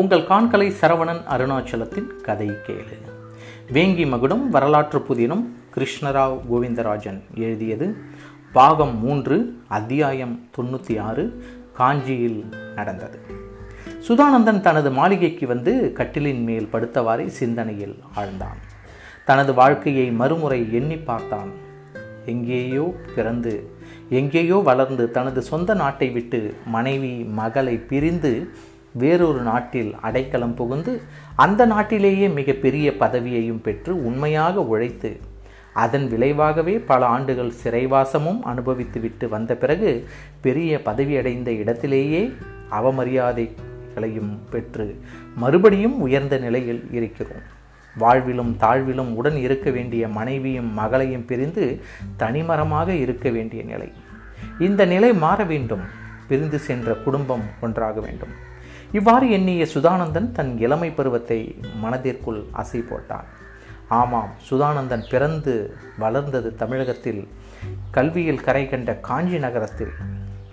உங்கள் காண்கலை சரவணன் அருணாச்சலத்தின் கதை கேளு. வேங்கி மகுடம் வரலாற்று புதினம் கிருஷ்ணராவ் கோவிந்தராஜன் எழுதியது. பாகம் மூன்று அத்தியாயம் தொண்ணூற்றி ஆறு காஞ்சியில் நடந்தது. சுதானந்தன் தனது மாளிகைக்கு வந்து கட்டிலின் மேல் படுத்தவாறே சிந்தனையில் ஆழ்ந்தான். தனது வாழ்க்கையை மறுமுறை எண்ணி பார்த்தான். எங்கேயோ பிறந்து எங்கேயோ வளர்ந்து தனது சொந்த நாட்டை விட்டு மனைவி மகளை பிரிந்து வேறொரு நாட்டில் அடைக்கலம் புகுந்து அந்த நாட்டிலேயே மிகப்பெரிய பதவியையும் பெற்று உண்மையாக உழைத்து அதன் விளைவாகவே பல ஆண்டுகள் சிறைவாசமும் அனுபவித்துவிட்டு வந்த பிறகு பெரிய பதவியடைந்த இடத்திலேயே அவமரியாதைகளையும் பெற்று மறுபடியும் உயர்ந்த நிலையில் இருக்கிறோம். வாழ்விலும் தாழ்விலும் உடன் இருக்க வேண்டிய மனைவியும் மகளையும் பிரிந்து தனிமரமாக இருக்க வேண்டிய நிலை. இந்த நிலை மாற வேண்டும். பிரிந்து சென்ற குடும்பம் ஒன்றாக வேண்டும். இவ்வாறு எண்ணிய சுதானந்தன் தன் இளமை பருவத்தை மனதிற்குள் அசை போட்டான். ஆமாம் சுதானந்தன் பிறந்து வளர்ந்தது தமிழகத்தில் கல்வியில் கரை கண்ட காஞ்சி நகரத்தில்.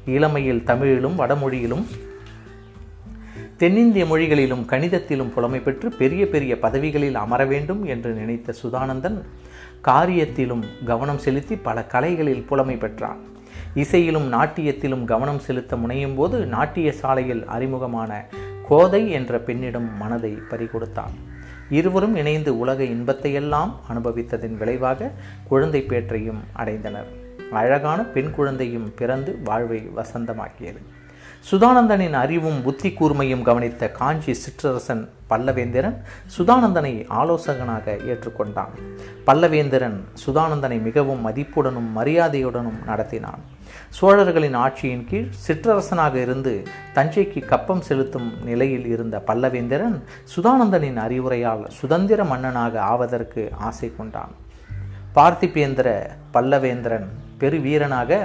இளமையில் தமிழிலும் வடமொழியிலும் தென்னிந்திய மொழிகளிலும் கணிதத்திலும் புலமை பெற்று பெரிய பெரிய பதவிகளில் அமர வேண்டும் என்று நினைத்த சுதானந்தன் காரியத்திலும் கவனம் செலுத்தி பல கலைகளில் புலமை பெற்றான். இசையிலும் நாட்டியத்திலும் கவனம் செலுத்த முனையும் போது நாட்டிய சாலையில் அறிமுகமான கோதை என்ற பெண்ணிடம் மனதை பறிகொடுத்தான். இருவரும் இணைந்து உலக இன்பத்தையெல்லாம் அனுபவித்ததின் விளைவாக குழந்தை பேற்றையும் அடைந்தனர். அழகான பெண் குழந்தையும் பிறந்து வாழ்வை வசந்தமாக்கியது. சுதானந்தனின் அறிவும் புத்தி கூர்மையும் கவனித்த காஞ்சி சிற்றரசன் பல்லவேந்திரன் சுதானந்தனை ஆலோசகனாக ஏற்றுக்கொண்டான். பல்லவேந்திரன் சுதானந்தனை மிகவும் மதிப்புடனும் மரியாதையுடனும் நடத்தினான். சோழர்களின் ஆட்சியின் கீழ் சிற்றரசனாக இருந்து தஞ்சைக்கு கப்பம் செலுத்தும் நிலையில் இருந்த பல்லவேந்திரன் சுதானந்தனின் அறிவுரையால் சுதந்திர மன்னனாக ஆவதற்கு ஆசை கொண்டான். பார்த்திபேந்திர பல்லவேந்திரன் பெருவீரனாக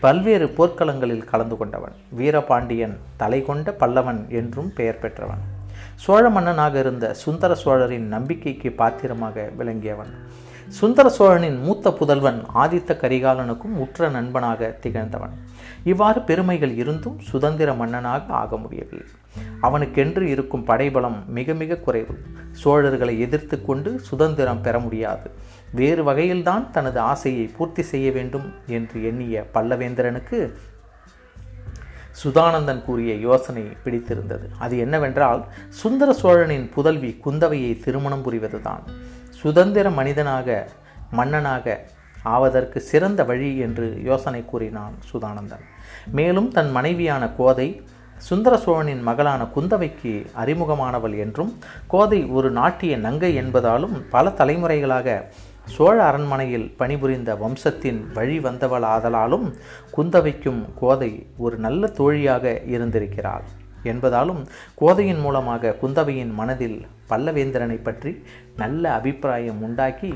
பல்வேறு போர்க்களங்களில் கலந்து கொண்டவன். வீரபாண்டியன் தலை கொண்ட பல்லவன் என்றும் பெயர் பெற்றவன். சோழ மன்னனாக இருந்த சுந்தர சோழரின் நம்பிக்கைக்கு பாத்திரமாக விளங்கியவன். சுந்தர சோழனின் மூத்த புதல்வன் ஆதித்த கரிகாலனுக்கும் உற்ற நண்பனாக திகழ்ந்தவன். இவ்வாறு பெருமைகள் இருந்தும் சுதந்திர மன்னனாக ஆக முடியவில்லை. அவனுக்கென்று இருக்கும் படைபலம் மிக மிக குறைவு. சோழர்களை எதிர்த்து கொண்டு சுதந்திரம் பெற முடியாது. வேறு வகையில்தான் தனது ஆசையை பூர்த்தி செய்ய வேண்டும் என்று எண்ணிய பல்லவேந்திரனுக்கு சுதானந்தன் கூறிய யோசனை பிடித்திருந்தது. அது என்னவென்றால் சுந்தர சோழனின் புதல்வி குந்தவையை திருமணம் புரிவதுதான். சுதந்திர மனிதனாக மன்னனாக ஆவதற்கு சிறந்த வழி என்று யோசனை கூறினான் சுதானந்தன். மேலும் தன் மனைவியான கோதை சுந்தர சோழனின் மகளான குந்தவைக்கு அறிமுகமானவள் என்றும் கோதை ஒரு நாட்டிய நங்கை என்பதாலும் பல தலைமுறைகளாக சோழ அரண்மனையில் பணிபுரிந்த வம்சத்தின் வழி வந்தவள் ஆதலாலும் குந்தவைக்கும் கோதை ஒரு நல்ல தோழியாக இருந்திருக்கிறாள் என்பதாலும் கோதையின் மூலமாக குந்தவையின் மனதில் பல்லவேந்திரனை பற்றி நல்ல அபிப்பிராயம் உண்டாக்கி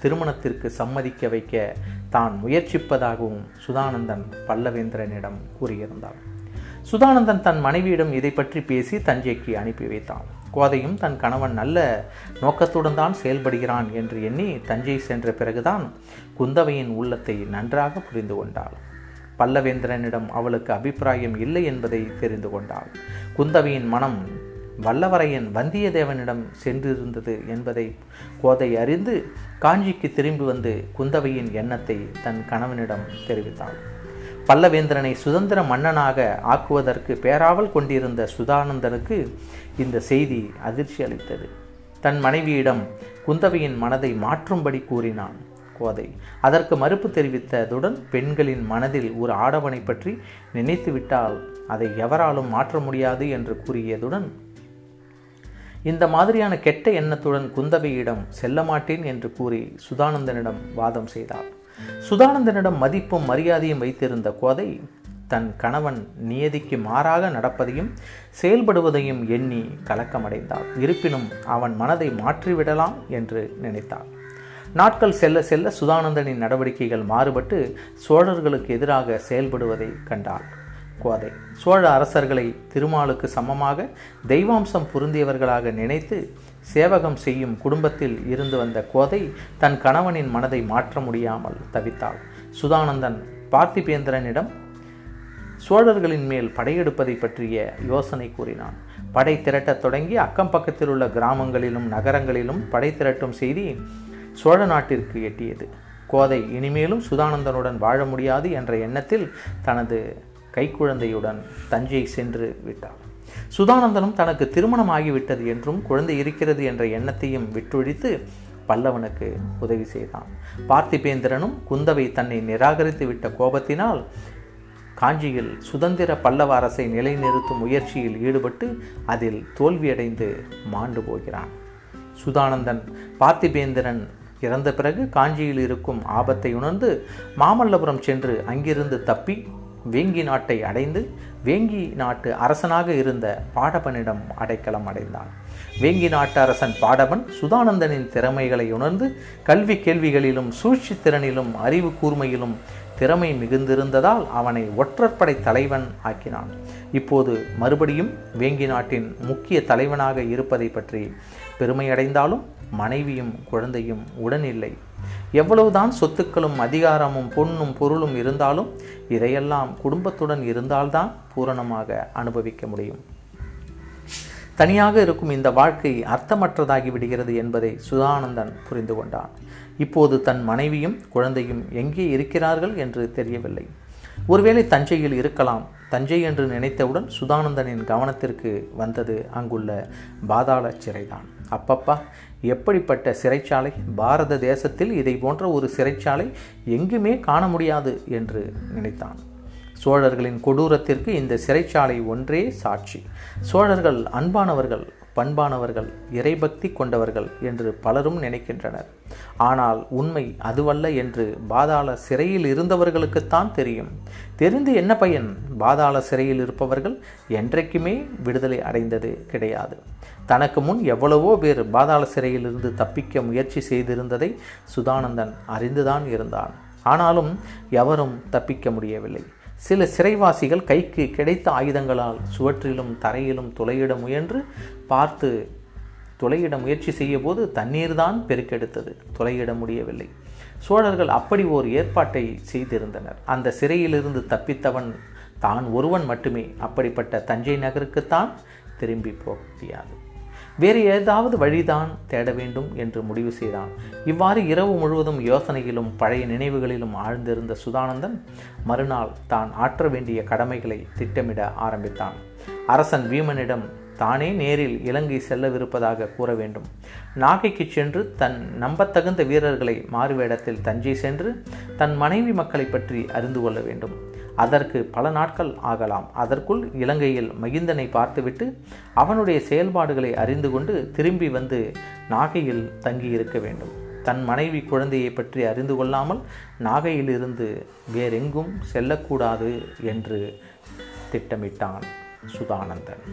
திருமணத்திற்கு சம்மதிக்க வைக்க தான் முயற்சிப்பதாகவும் சுதானந்தன் பல்லவேந்திரனிடம் கூறியிருந்தான் சுதானந்தன் தன் மனைவியிடம் இதை பற்றி பேசி தஞ்சைக்கு அனுப்பி வைத்தான். கோதையும் தன் கணவன் நல்ல நோக்கத்துடன் தான் செயல்படுகிறான் என்று எண்ணி தஞ்சை சென்ற பிறகுதான் குந்தவையின் உள்ளத்தை நன்றாக புரிந்து கொண்டாள். பல்லவேந்திரனிடம் அவளுக்கு அபிப்பிராயம் இல்லை என்பதை தெரிந்து கொண்டாள். குந்தவையின் மனம் வல்லவரையன் வந்தியத்தேவனிடம் சென்றிருந்தது என்பதை கோதை அறிந்து காஞ்சிக்கு திரும்பி வந்து குந்தவையின் எண்ணத்தை தன் கணவனிடம் தெரிவித்தாள் பல்லவேந்திரனை சுதந்திர மன்னனாக ஆக்குவதற்கு பேராவல் கொண்டிருந்த சுதானந்தனுக்கு இந்த செய்தி அதிர்ச்சி அளித்தது. தன் மனைவியிடம் குந்தவையின் மனதை மாற்றும்படி கூறினான் கோதை. அதற்கு மறுப்பு தெரிவித்ததுடன் பெண்களின் மனதில் ஒரு ஆடவனை பற்றி நினைத்துவிட்டால் அதை எவராலும் மாற்ற முடியாது என்று கூறியதுடன் இந்த மாதிரியான கெட்ட எண்ணத்துடன் குந்தவையிடம் செல்ல மாட்டேன் என்று கூறி சுதானந்தனிடம் வாதம் செய்தார். சுதானந்தனிடம் மதிப்பும் மரியாதையும் வைத்திருந்த கோதை தன் கணவன் நியதிக்கு மாறாக நடப்பதையும் செயல்படுவதையும் எண்ணி கலக்கமடைந்தாள் இருப்பினும் அவன் மனதை மாற்றிவிடலாம் என்று நினைத்தாள் நாட்கள் செல்ல செல்ல சுதானந்தனின் நடவடிக்கைகள் மாறுபட்டு சோழர்களுக்கு எதிராக செயல்படுவதை கண்டாள் கோதை சோழ அரசர்களை திருமாலுக்கு சமமாக தெய்வாம்சம் பொருந்தியவர்களாக நினைத்து சேவகம் செய்யும் குடும்பத்தில் இருந்து வந்த கோதை தன் கணவனின் மனதை மாற்ற முடியாமல் தவித்தாள். சுதானந்தன் பார்த்திபேந்திரனிடம் சோழர்களின் மேல் படையெடுப்பதை பற்றிய யோசனை கூறினான். படை திரட்டத் தொடங்கி அக்கம் பக்கத்தில் உள்ள கிராமங்களிலும் நகரங்களிலும் படை திரட்டும் செய்தி சோழ நாட்டிற்கு எட்டியது. கோதை இனிமேலும் சுதானந்தனுடன் வாழ முடியாது என்ற எண்ணத்தில் தனது கைக்குழந்தையுடன் தஞ்சை சென்று விட்டார். சுதானந்தனும் தனக்கு திருமணம் ஆகிவிட்டது என்றும் குழந்தை இருக்கிறது என்ற எண்ணத்தையும் விட்டொழித்து பல்லவனுக்கு உதவி செய்தான். பார்த்திபேந்திரனும் குந்தவை தன்னை நிராகரித்து விட்ட கோபத்தினால் காஞ்சியில் சுதந்திர பல்லவ அரசை நிலைநிறுத்தும் முயற்சியில் ஈடுபட்டு அதில் தோல்வியடைந்து மாண்டு போகிறான். சுதானந்தன் பார்த்திபேந்திரன் இறந்த பிறகு காஞ்சியில் இருக்கும் ஆபத்தை உணர்ந்து மாமல்லபுரம் சென்று அங்கிருந்து தப்பி வேங்கி நாட்டை அடைந்து வேங்கி நாட்டு அரசனாக இருந்த பாடபனிடம் அடைக்கலம் அடைந்தான். வேங்கி நாட்டு அரசன் பாடவன் சுதானந்தனின் திறமைகளை உணர்ந்து கல்வி கேள்விகளிலும் சூழ்ச்சி திறனிலும் அறிவு கூர்மையிலும் திறமை மிகுந்திருந்ததால் அவனை ஒற்றற்படை தலைவன் ஆக்கினான். இப்போது மறுபடியும் வேங்கி நாட்டின் முக்கிய தலைவனாக இருப்பதை பற்றி பெருமையடைந்தாலும் மனைவியும் குழந்தையும் உடனில்லை. எவ்வளவுதான் சொத்துக்களும் அதிகாரமும் பொன்னும் பொருளும் இருந்தாலும் இதையெல்லாம் குடும்பத்துடன் இருந்தால்தான் பூரணமாக அனுபவிக்க முடியும். தனியாக இருக்கும் இந்த வாழ்க்கை அர்த்தமற்றதாகி விடுகிறது என்பதை சுதானந்தன் புரிந்து கொண்டான். இப்போது தன் மனைவியும் குழந்தையும் எங்கே இருக்கிறார்கள் என்று தெரியவில்லை. ஒருவேளை தஞ்சையில் இருக்கலாம். தஞ்சை என்று நினைத்தவுடன் சுதானந்தனின் கவனத்திற்கு வந்தது அங்குள்ள பாதாள சிறைதான். அப்பப்பா எப்படிப்பட்ட சிறைச்சாலை? பாரத தேசத்தில் இதை போன்ற ஒரு சிறைச்சாலை எங்குமே காண முடியாது என்று நினைத்தான். சோழர்களின் கொடூரத்திற்கு இந்த சிறைச்சாலை ஒன்றே சாட்சி. சோழர்கள் அன்பானவர்கள் பண்பானவர்கள் இறைபக்தி கொண்டவர்கள் என்று பலரும் நினைக்கின்றனர். ஆனால் உண்மை அதுவல்ல என்று பாதாள சிறையில் இருந்தவர்களுக்குத்தான் தெரியும். தெரிந்து என்ன பயன்? பாதாள சிறையில் இருப்பவர்கள் என்றைக்குமே விடுதலை அடைந்தது கிடையாது. தனக்கு முன் எவ்வளவோ பேர் பாதாள சிறையிலிருந்து தப்பிக்க முயற்சி செய்திருந்ததை சுதானந்தன் அறிந்துதான் இருந்தான். ஆனாலும் எவரும் தப்பிக்க முடியவில்லை. சில சிறைவாசிகள் கைக்கு கிடைத்த ஆயுதங்களால் சுவற்றிலும் தரையிலும் துளையிட முயன்று பார்த்து துளையிட முயற்சி செய்ய போது தண்ணீர் தான் பெருக்கெடுத்தது. துளையிட முடியவில்லை. சோழர்கள் அப்படி ஓர் ஏற்பாட்டை செய்திருந்தனர். அந்த சிறையிலிருந்து தப்பித்தவன் தான் ஒருவன் மட்டுமே. அப்படிப்பட்ட தஞ்சை நகருக்குத்தான் திரும்பி போக முடியாது. வேறு ஏதாவது வழிதான் தேட வேண்டும் என்று முடிவு செய்தான். இவ்வாறு இரவு முழுவதும் யோசனையிலும் பழைய நினைவுகளிலும் ஆழ்ந்திருந்த சுதானந்தன் மறுநாள் தான் ஆற்ற வேண்டிய கடமைகளை திட்டமிட ஆரம்பித்தான். அரசன் வீமனிடம் தானே நேரில் இலங்கை செல்லவிருப்பதாக கூற வேண்டும். நாகைக்கு சென்று தன் நம்பத்தகுந்த வீரர்களை மாறுவேடத்தில் தஞ்சை சென்று தன் மனைவி மக்களை பற்றி அறிந்து கொள்ள வேண்டும். அதற்கு பல நாட்கள் ஆகலாம். அதற்குள் இலங்கையில் மகிந்தனை பார்த்துவிட்டு அவனுடைய செயல்பாடுகளை அறிந்து கொண்டு திரும்பி வந்து நாகையில் தங்கியிருக்க வேண்டும். தன் மனைவி குழந்தையை பற்றி அறிந்து கொள்ளாமல் நாகையிலிருந்து வேறெங்கும் செல்லக்கூடாது என்று திட்டமிட்டான் சுதானந்தன்.